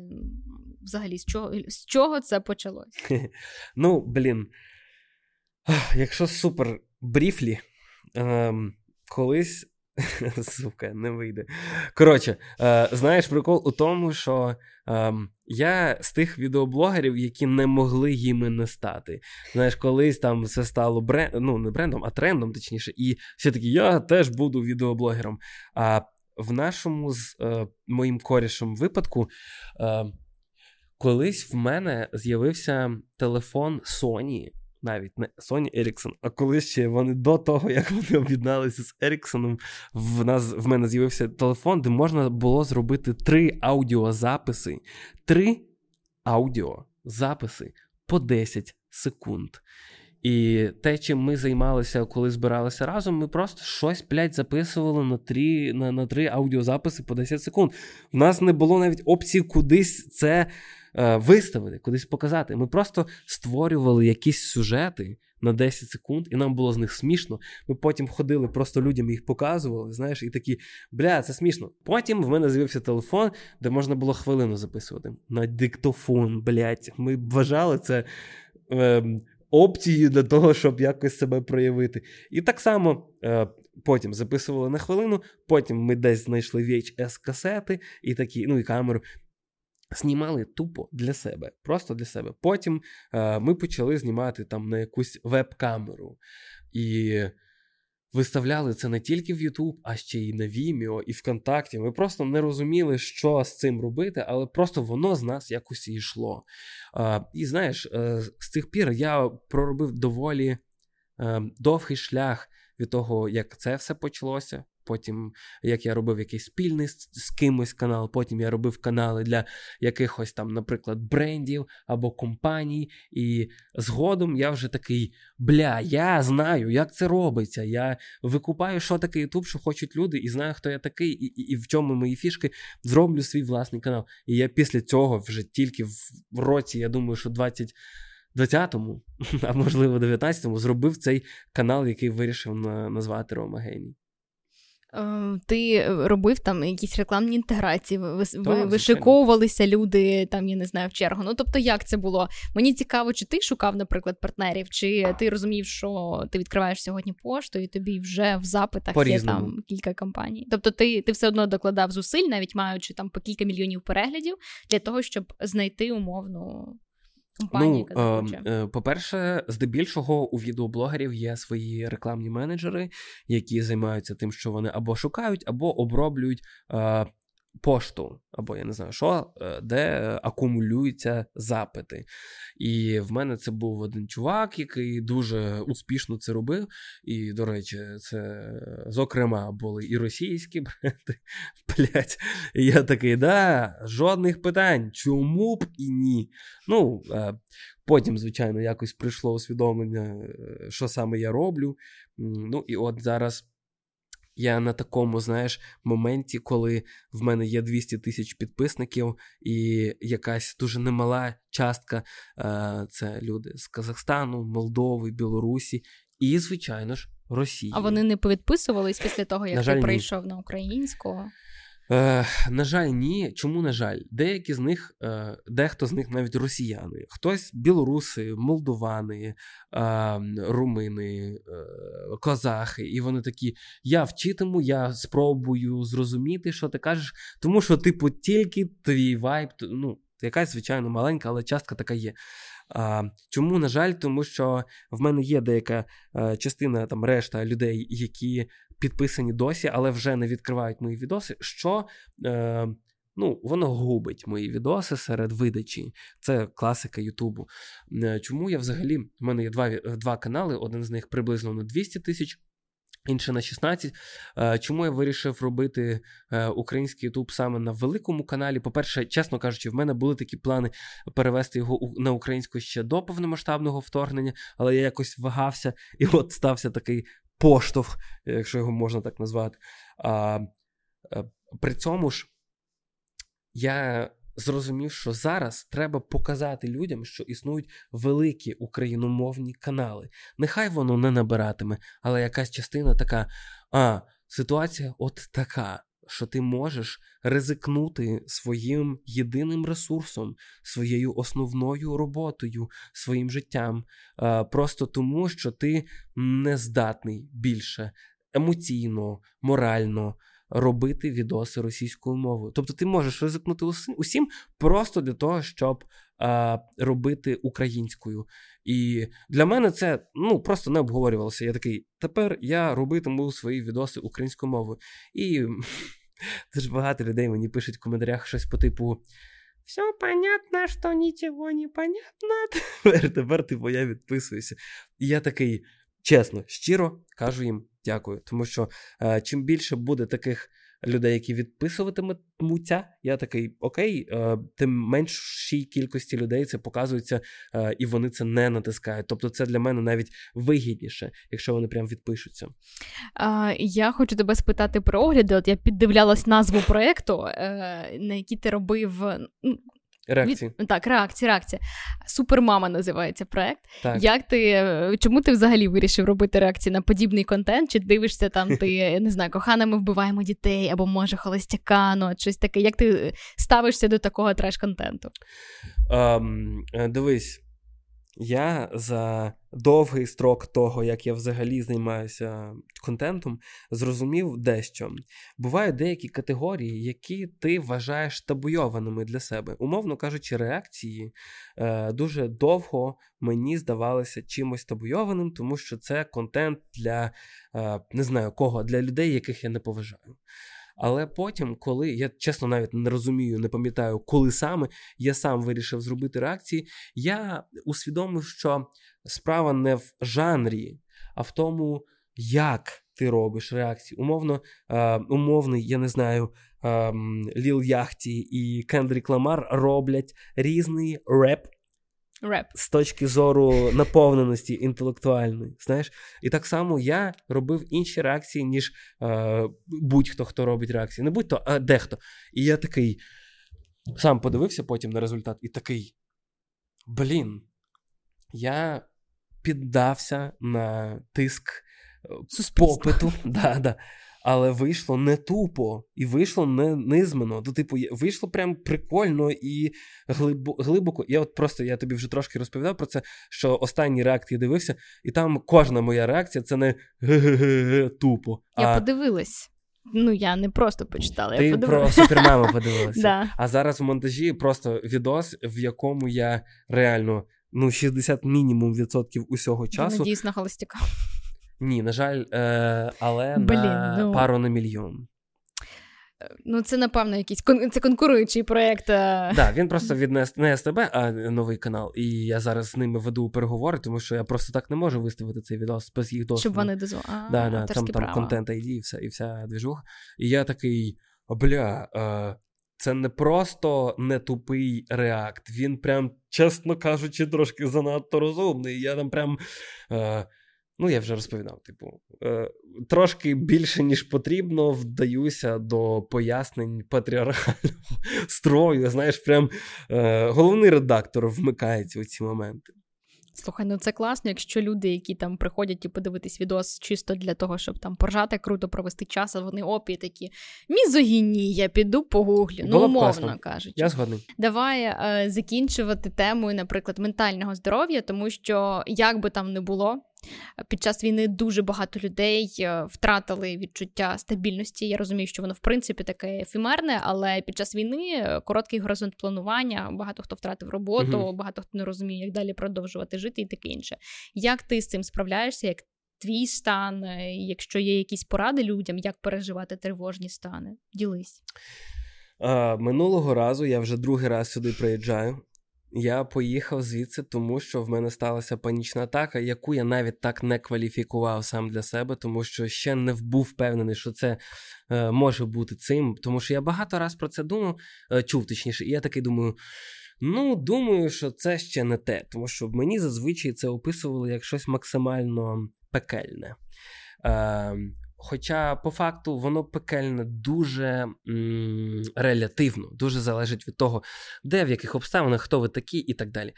взагалі з чого з чого це почалось? Ну, блін, якщо супер бріфлі. Ем, Колись. Сука, не вийде. Коротше, е, знаєш, прикол у тому, що е, я з тих відеоблогерів, які не могли їми не стати. Знаєш, колись там все стало бренд, ну, не брендом, а трендом, точніше, і все таки я теж буду відеоблогером. А в нашому з е, моїм корішем випадку. Е, Колись в мене з'явився телефон Sony навіть не Sony Ericsson, а коли ще вони до того, як вони об'єдналися з Еріксоном, в нас в мене з'явився телефон, де можна було зробити три аудіозаписи. Три аудіозаписи по 10 секунд. І те, чим ми займалися, коли збиралися разом, ми просто щось, блядь, записували на три на, на три аудіозаписи по 10 секунд. У нас не було навіть опції кудись це виставити, кудись показати. Ми просто створювали якісь сюжети на 10 секунд, і нам було з них смішно. Ми потім ходили, просто людям їх показували, знаєш, і такі, бля, це смішно. Потім в мене з'явився телефон, де можна було хвилину записувати. На диктофон, блядь. Ми вважали це. Е, Опцією для того, щоб якось себе проявити. І так само е, потім записували на хвилину, потім ми десь знайшли VHS-касети і такі, ну і камеру, Знімали тупо для себе, просто для себе. Потім е, ми почали знімати там на якусь веб-камеру. І виставляли це не тільки в YouTube, а ще й на Vimeo, і ВКонтакті. Ми просто не розуміли, що з цим робити, але просто воно з нас якось і йшло. Е, і знаєш, е, з цих пір я проробив доволі е, довгий шлях від того, як це все почалося. Потім, як я робив якийсь спільний з, з кимось канал, потім я робив канали для якихось там, наприклад, брендів або компаній. І згодом я вже такий бля, я знаю, як це робиться. Я викупаю, що таке Ютуб, що хочуть люди, і знаю, хто я такий, і, і, і в чому мої фішки зроблю свій власний канал. І я після цього вже тільки в році, я думаю, що 20. 20-му, а можливо 19-му, зробив цей канал, який вирішив назвати Рома Геній. Е, ти робив там якісь рекламні інтеграції, ви, ви вишиковувалися люди там, я не знаю, в чергу. Ну тобто, як це було? Мені цікаво, чи ти шукав, наприклад, партнерів, чи ти розумів, що ти відкриваєш сьогодні пошту, і тобі вже в запитах По-різному. є там кілька компаній. Тобто, ти ти все одно докладав зусиль, навіть маючи там по кілька мільйонів переглядів, для того, щоб знайти умовну компанії, ну, е, По-перше, здебільшого у відеоблогерів є свої рекламні менеджери, які займаються тим, що вони або шукають, або оброблюють е, пошту, або я не знаю що, е, де акумулюються запити. І в мене це був один чувак, який дуже успішно це робив. І, до речі, це, зокрема, були і російські бренди. Блять. Я такий, да, жодних питань. Чому б і ні? Ну, е, Потім, звичайно, якось прийшло усвідомлення, е, що саме я роблю. Ну, і от зараз. Я на такому, знаєш, моменті, коли в мене є 200 тисяч підписників, і якась дуже немала частка е, це люди з Казахстану, Молдови, Білорусі і, звичайно ж, Росії. А вони не повідписувались після того, як на ти прийшов на українську? Е, На жаль, ні. Чому на жаль? Деякі з них, е, дехто з них навіть росіяни, хтось білоруси, молдовани, е, румини, е, козахи, і вони такі: я вчитиму, я спробую зрозуміти, що ти кажеш, тому що, типу, тільки твій вайб, ну, якась, звичайно, маленька, але частка така є. А, Чому, на жаль, тому що в мене є деяка а, частина там решта людей, які підписані досі, але вже не відкривають мої відоси, що е, ну, воно губить мої відоси серед видачі. Це класика Ютубу. Е, чому я взагалі? в мене є два два канали, один з них приблизно на 200 тисяч. Інше на 16. Е, чому я вирішив робити е, український Ютуб саме на великому каналі? По-перше, чесно кажучи, в мене були такі плани перевести його на українську ще до повномасштабного вторгнення, але я якось вагався, і от стався такий поштовх, якщо його можна так назвати. А, е, При цьому ж я зрозумів, що зараз треба показати людям, що існують великі україномовні канали. Нехай воно не набиратиме, але якась частина така: а, ситуація от така що ти можеш ризикнути своїм єдиним ресурсом, своєю основною роботою, своїм життям, просто тому, що ти не здатний більше емоційно, морально. Робити відоси російською мовою. Тобто ти можеш ризикнути усім просто для того, щоб а, робити українською. І для мене це ну, просто не обговорювалося. Я такий, тепер я робитиму свої відоси українською мовою. І дуже багато людей мені пишуть в коментарях щось по типу. Все понятно, що нічого не понятно. Тепер типу, я відписуюся. І я такий, чесно, щиро кажу їм дякую. Тому що е, чим більше буде таких людей, які відписуватимуться, я такий окей, е, тим меншій кількості людей це показується, е, і вони це не натискають. Тобто, це для мене навіть вигідніше, якщо вони прям відпишуться. Я хочу тебе спитати про огляди. От я піддивлялась назву проекту, е, на який ти робив. Реакції. Від... Так, реакція, реакція. Супермама називається проект. Так. Як ти, Чому ти взагалі вирішив робити реакції на подібний контент? Чи дивишся там, ти не знаю, коханими вбиваємо дітей, або може холостяка, ну, щось таке. Як ти ставишся до такого треш-контенту? Um, дивись, я за довгий строк того, як я взагалі займаюся контентом, зрозумів дещо. Бувають деякі категорії, які ти вважаєш табуйованими для себе. Умовно кажучи, реакції е, дуже довго мені здавалися чимось табуйованим, тому що це контент для е, не знаю кого, для людей, яких я не поважаю. Але потім, коли я чесно навіть не розумію, не пам'ятаю, коли саме я сам вирішив зробити реакції, я усвідомив, що справа не в жанрі, а в тому, як ти робиш реакції. Умовно, е, умовний, я не знаю, е, Ліл Яхті і Кендрік Ламар роблять різний реп. Реп. З точки зору наповненості інтелектуальної. знаєш. І так само я робив інші реакції, ніж е, будь-хто, хто робить реакції. Не будь-то, а дехто. І я такий сам подивився потім на результат, і такий. Блін, я піддався на тиск попиту. Да, да. Але вийшло не тупо, і вийшло не низмено. Ну, типу, вийшло прям прикольно і глибоко. Я от просто я тобі вже трошки розповідав про це, що останні реакції дивився, і там кожна моя реакція це не тупо. Я а... подивилась. Ну, я не просто почитала. Ти я про супермема подивилася. да. А зараз в монтажі просто відос, в якому я реально ну, 60 мінімум відсотків усього часу. Я надіюсь на холостяка. Ні, на жаль, е, але Блін, на ну... пару на мільйон. Ну, це, напевно, якийсь кон... це конкуруючий проєкт. Так, да, він просто від не СТБ, а новий канал. І я зараз з ними веду переговори, тому що я просто так не можу виставити цей відос без їх досвіду. Щоб вони дозволили. Да, да, Там там контент ID і вся, і вся двіжуха. І я такий, бля, е, це не просто не тупий реакт. Він прям, чесно кажучи, трошки занадто розумний. Я там прям. Е, Ну, я вже розповідав, типу, е, трошки більше, ніж потрібно, вдаюся до пояснень патріархального строю. Знаєш, прям е, головний редактор вмикається у ці моменти. Слухай, ну це класно, якщо люди, які там приходять і подивитись відос чисто для того, щоб там поржати, круто провести час, а вони опі такі мізогіні, я піду погуглю. Ну, умовно кажучи. Я згодний. Давай е, закінчувати темою, наприклад, ментального здоров'я, тому що як би там не було, під час війни дуже багато людей е, втратили відчуття стабільності. Я розумію, що воно в принципі таке ефемерне, але під час війни е, короткий горизонт планування, багато хто втратив роботу, угу. багато хто не розуміє, як далі продовжувати жити, і таке інше. Як ти з цим справляєшся? Як твій стан, е, якщо є якісь поради людям, як переживати тривожні стани? Ділись. Минулого разу я вже другий раз сюди приїжджаю. Я поїхав звідси, тому що в мене сталася панічна атака, яку я навіть так не кваліфікував сам для себе, тому що ще не був впевнений, що це е, може бути цим. Тому що я багато раз про це думав, е, чув точніше, і я такий думаю. Ну, думаю, що це ще не те, тому що мені зазвичай це описували як щось максимально пекельне. Е, Хоча, по факту, воно пекельне дуже м- релятивно, дуже залежить від того, де в яких обставинах, хто ви такі, і так далі.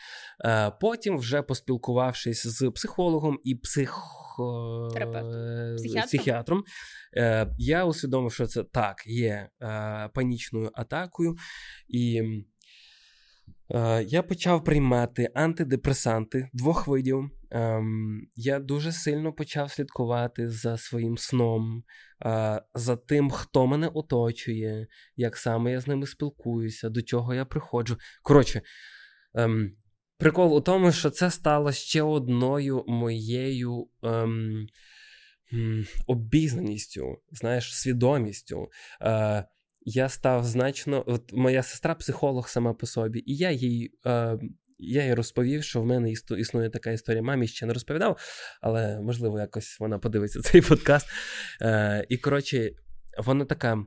Е, Потім, вже поспілкувавшись з психологом і психо... психіатром, психіатром е, я усвідомив, що це так є е, панічною атакою. І е, я почав приймати антидепресанти двох видів. Ем, Я дуже сильно почав слідкувати за своїм сном, е, за тим, хто мене оточує, як саме я з ними спілкуюся, до чого я приходжу. Коротше, ем, прикол у тому, що це стало ще одною моєю. Ем, Обізнаністю, знаєш, свідомістю. Е, Я став значно. От Моя сестра психолог сама по собі, і я їй е, я їй розповів, що в мене існує така історія. Мамі ще не розповідав, але можливо якось вона подивиться цей подкаст. Е, І коротше, вона така: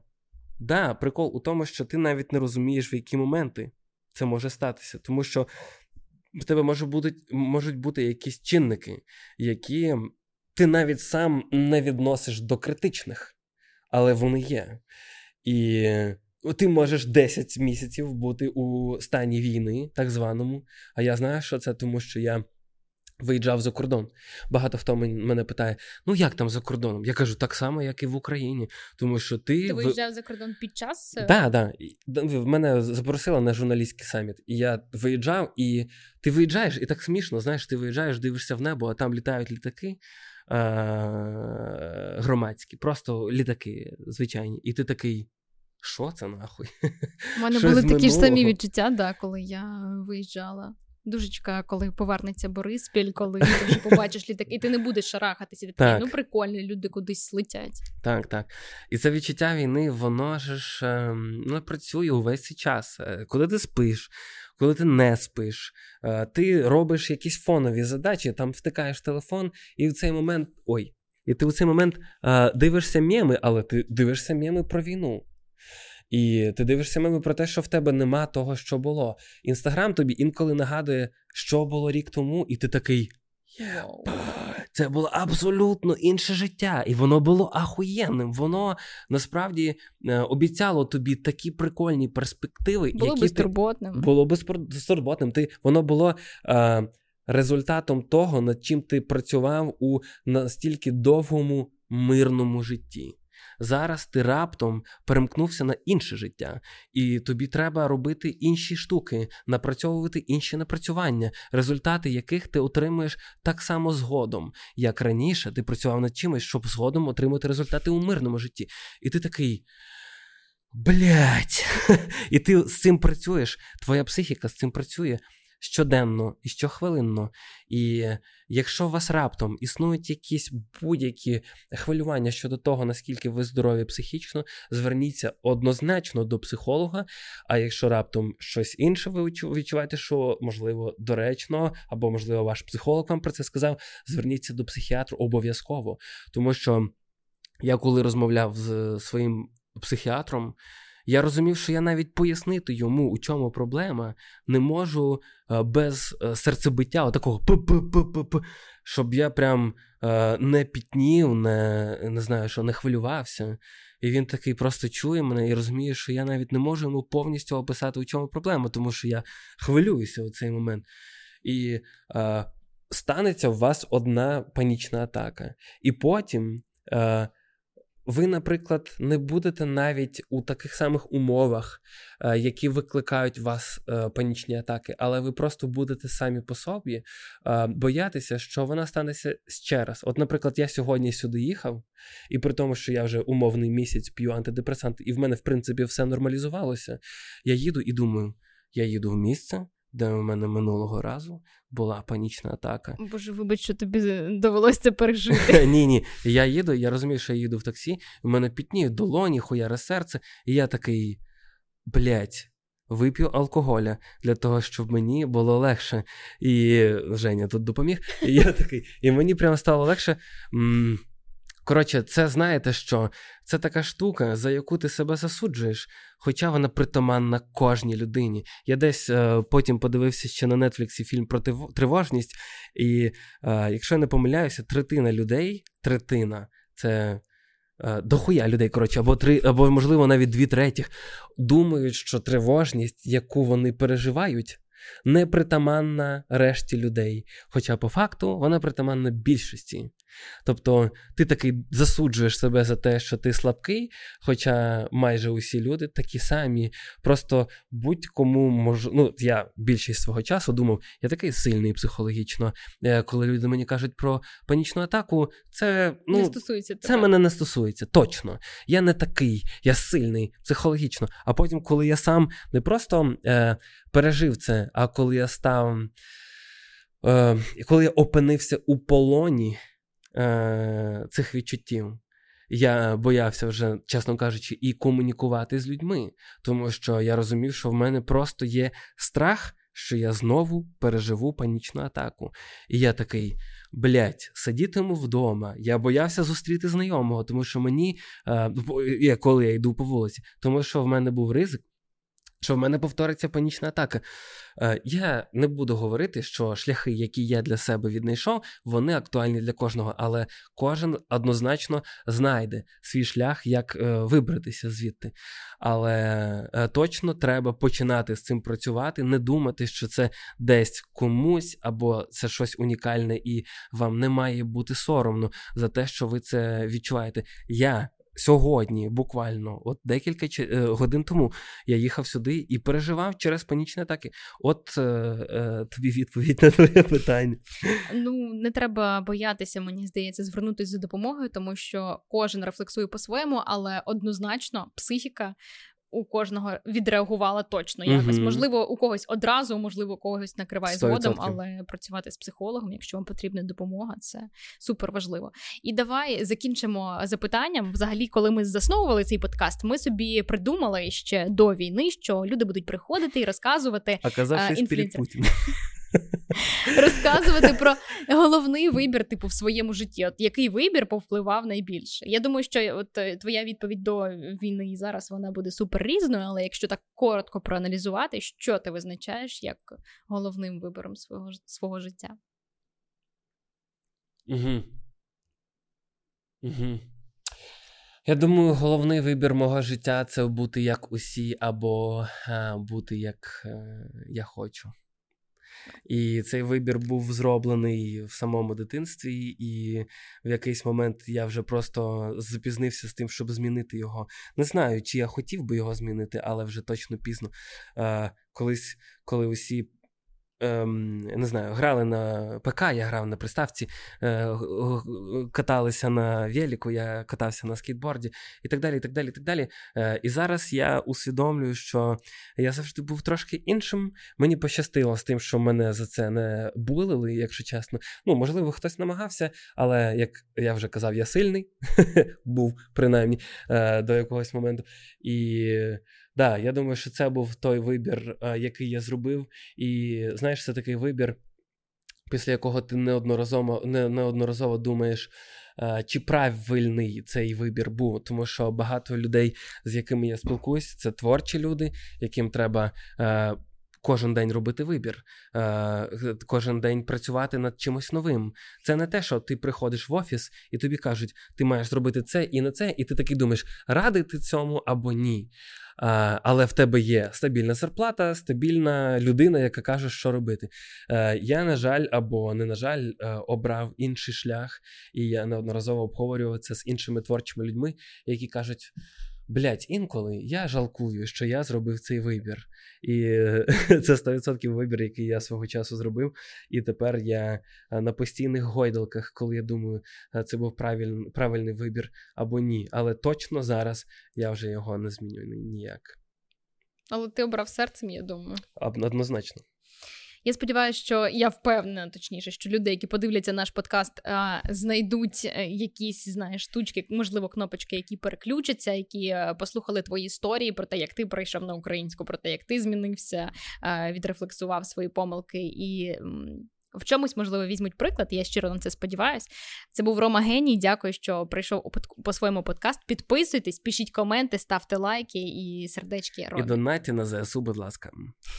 да, прикол у тому, що ти навіть не розумієш, в які моменти це може статися, тому що в тебе може бути, можуть бути якісь чинники, які ти навіть сам не відносиш до критичних, але вони є. І ти можеш 10 місяців бути у стані війни, так званому. А я знаю, що це, тому що я виїжджав за кордон. Багато хто мене питає: ну як там за кордоном? Я кажу, так само, як і в Україні. Тому що ти Ти виїжджав за кордон під час? Так, да, так. Да. В мене запросили на журналістський саміт. І я виїжджав, і ти виїжджаєш, і так смішно, знаєш, ти виїжджаєш, дивишся в небо, а там літають літаки. Громадські, просто літаки звичайні, і ти такий що це нахуй? У мене були такі ж самі відчуття, да, коли я виїжджала. Дуже чекаю, коли повернеться Бориспіль, коли ти вже побачиш літак, і ти не будеш шарахатися. Ти такий, ну прикольно, люди кудись летять. Так, так. І це відчуття війни, воно ж ем, ну, працює увесь цей час. Е, коли ти спиш, коли ти не спиш, е, ти робиш якісь фонові задачі, там втикаєш телефон, і в цей момент ой. І ти у цей момент е, дивишся меми, але ти дивишся меми про війну. І ти дивишся меми про те, що в тебе нема того, що було. Інстаграм тобі інколи нагадує, що було рік тому, і ти такий. Це було абсолютно інше життя, і воно було ахуєнним. Воно насправді е, обіцяло тобі такі прикольні перспективи, було які безтурботним. Ти... Було безтурботним. Ти воно було е, результатом того, над чим ти працював у настільки довгому мирному житті. Зараз ти раптом перемкнувся на інше життя, і тобі треба робити інші штуки, напрацьовувати інші напрацювання, результати яких ти отримуєш так само згодом, як раніше ти працював над чимось, щоб згодом отримати результати у мирному житті. І ти такий. Блять, і ти з цим працюєш, твоя психіка з цим працює щоденно і щохвилинно. І якщо у вас раптом існують якісь будь-які хвилювання щодо того, наскільки ви здорові психічно, зверніться однозначно до психолога. А якщо раптом щось інше, ви відчуваєте, що можливо доречно, або можливо ваш психолог вам про це сказав, зверніться до психіатру обов'язково. Тому що я коли розмовляв з своїм психіатром. Я розумів, що я навіть пояснити йому, у чому проблема, не можу е, без е, серцебиття, отакого п-п-п-п-п, щоб я прям е, не пітнів, не не знаю, що не хвилювався. І він такий просто чує мене і розуміє, що я навіть не можу йому повністю описати, у чому проблема, тому що я хвилююся у цей момент. І е, станеться у вас одна панічна атака. І потім. Е, ви, наприклад, не будете навіть у таких самих умовах, е, які викликають вас е, панічні атаки, але ви просто будете самі по собі е, боятися, що вона станеться ще раз. От, наприклад, я сьогодні сюди їхав, і при тому, що я вже умовний місяць п'ю антидепресанти, і в мене, в принципі, все нормалізувалося. Я їду і думаю, я їду в місце де у мене минулого разу була панічна атака. Боже, вибач, що тобі довелося це пережити. Ні, ні. Я їду, я розумію, що я їду в таксі, у мене пітніють долоні, хуяре серце, і я такий, блять. Вип'ю алкоголя для того, щоб мені було легше. І Женя тут допоміг. І я такий, і мені прямо стало легше. М- Коротше, це знаєте що? Це така штука, за яку ти себе засуджуєш, хоча вона притаманна кожній людині. Я десь е, потім подивився ще на Нетфліксі фільм про тривожність, і е, якщо я не помиляюся, третина людей, третина це. Е, дохуя людей, коротше, або три, або, можливо, навіть дві третіх, думають, що тривожність, яку вони переживають, не притаманна решті людей. Хоча, по факту, вона притаманна більшості. Тобто ти такий засуджуєш себе за те, що ти слабкий, хоча майже усі люди такі самі. Просто будь-кому мож... Ну, я більшість свого часу думав, я такий сильний психологічно. Е, коли люди мені кажуть про панічну атаку, це ну, не стосується це мене не стосується. Точно. Я не такий, я сильний психологічно. А потім, коли я сам не просто е, пережив це, а коли я став. Е, коли я опинився у полоні е, цих відчуттів. Я боявся вже, чесно кажучи, і комунікувати з людьми, тому що я розумів, що в мене просто є страх, що я знову переживу панічну атаку. І я такий. Блять, сидітиму вдома. Я боявся зустріти знайомого, тому що мені, е, коли я йду по вулиці, тому що в мене був ризик, що в мене повториться панічна атака. Е, я не буду говорити, що шляхи, які я для себе віднайшов, вони актуальні для кожного, але кожен однозначно знайде свій шлях, як е, вибратися звідти. Але е, точно треба починати з цим працювати, не думати, що це десь комусь або це щось унікальне, і вам не має бути соромно за те, що ви це відчуваєте. Я Сьогодні, буквально, от декілька е, годин тому я їхав сюди і переживав через панічні атаки. От е, е, тобі відповідь на твоє питання. Ну не треба боятися, мені здається, звернутися за допомогою, тому що кожен рефлексує по-своєму, але однозначно психіка у кожного відреагувала точно якось. uh Можливо, у когось одразу, можливо, у когось накриває 100%. згодом, але працювати з психологом, якщо вам потрібна допомога, це супер важливо. І давай закінчимо запитанням. Взагалі, коли ми засновували цей подкаст, ми собі придумали ще до війни, що люди будуть приходити і розказувати. А казав, що інфлюенсер. Розказувати про головний вибір, типу, в своєму житті. От який вибір повпливав найбільше? Я думаю, що от е, твоя відповідь до війни зараз вона буде супер різною, але якщо так коротко проаналізувати, що ти визначаєш як головним вибором свого свого життя? Угу. Угу. Я думаю, головний вибір мого життя це бути як усі, або а, бути як е, я хочу. І цей вибір був зроблений в самому дитинстві, і в якийсь момент я вже просто запізнився з тим, щоб змінити його. Не знаю, чи я хотів би його змінити, але вже точно пізно. Е, Колись, коли усі ем, не знаю, грали на ПК, я грав на приставці, е, каталися на велику, я катався на скейтборді і так далі. І так далі, і так далі. Е, і зараз я усвідомлюю, що я завжди був трошки іншим. Мені пощастило з тим, що мене за це не булили, якщо чесно. Ну, можливо, хтось намагався, але як я вже казав, я сильний був принаймні е, до якогось моменту. І да, я думаю, що це був той вибір, е, який я зробив. І знаєш, це такий вибір, після якого ти неодноразово не, неодноразово думаєш. Е, чи правильний цей вибір був, тому що багато людей, з якими я спілкуюся, це творчі люди, яким треба е, кожен день робити вибір, е, кожен день працювати над чимось новим. Це не те, що ти приходиш в офіс і тобі кажуть, ти маєш зробити це і не це, і ти такий думаєш, радий ти цьому або ні. Але в тебе є стабільна зарплата, стабільна людина, яка каже, що робити. Е, я, на жаль, або не на жаль, е, обрав інший шлях, і я неодноразово обговорював це з іншими творчими людьми, які кажуть. Блять, інколи я жалкую, що я зробив цей вибір. І це 100% вибір, який я свого часу зробив. І тепер я е, на постійних гойдалках, коли я думаю, е, це був правильний, правильний вибір або ні. Але точно зараз я вже його не змінюю ніяк. Але ти обрав серцем, я думаю. Однозначно. Я сподіваюся, що я впевнена, точніше, що люди, які подивляться наш подкаст, знайдуть е, якісь знаєш, штучки, можливо, кнопочки, які переключаться, які е, послухали твої історії про те, як ти прийшов на українську, про те, як ти змінився, відрефлексував свої помилки і. В чомусь, можливо, візьмуть приклад, я щиро на це сподіваюсь. Це був Рома Геній. Дякую, що прийшов по своєму подкаст. Підписуйтесь, пишіть коменти, ставте лайки і сердечки. Ромі. І донайте на ЗСУ, будь ласка.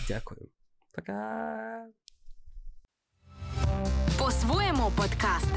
Дякую. Пока. По-своєму подкаст.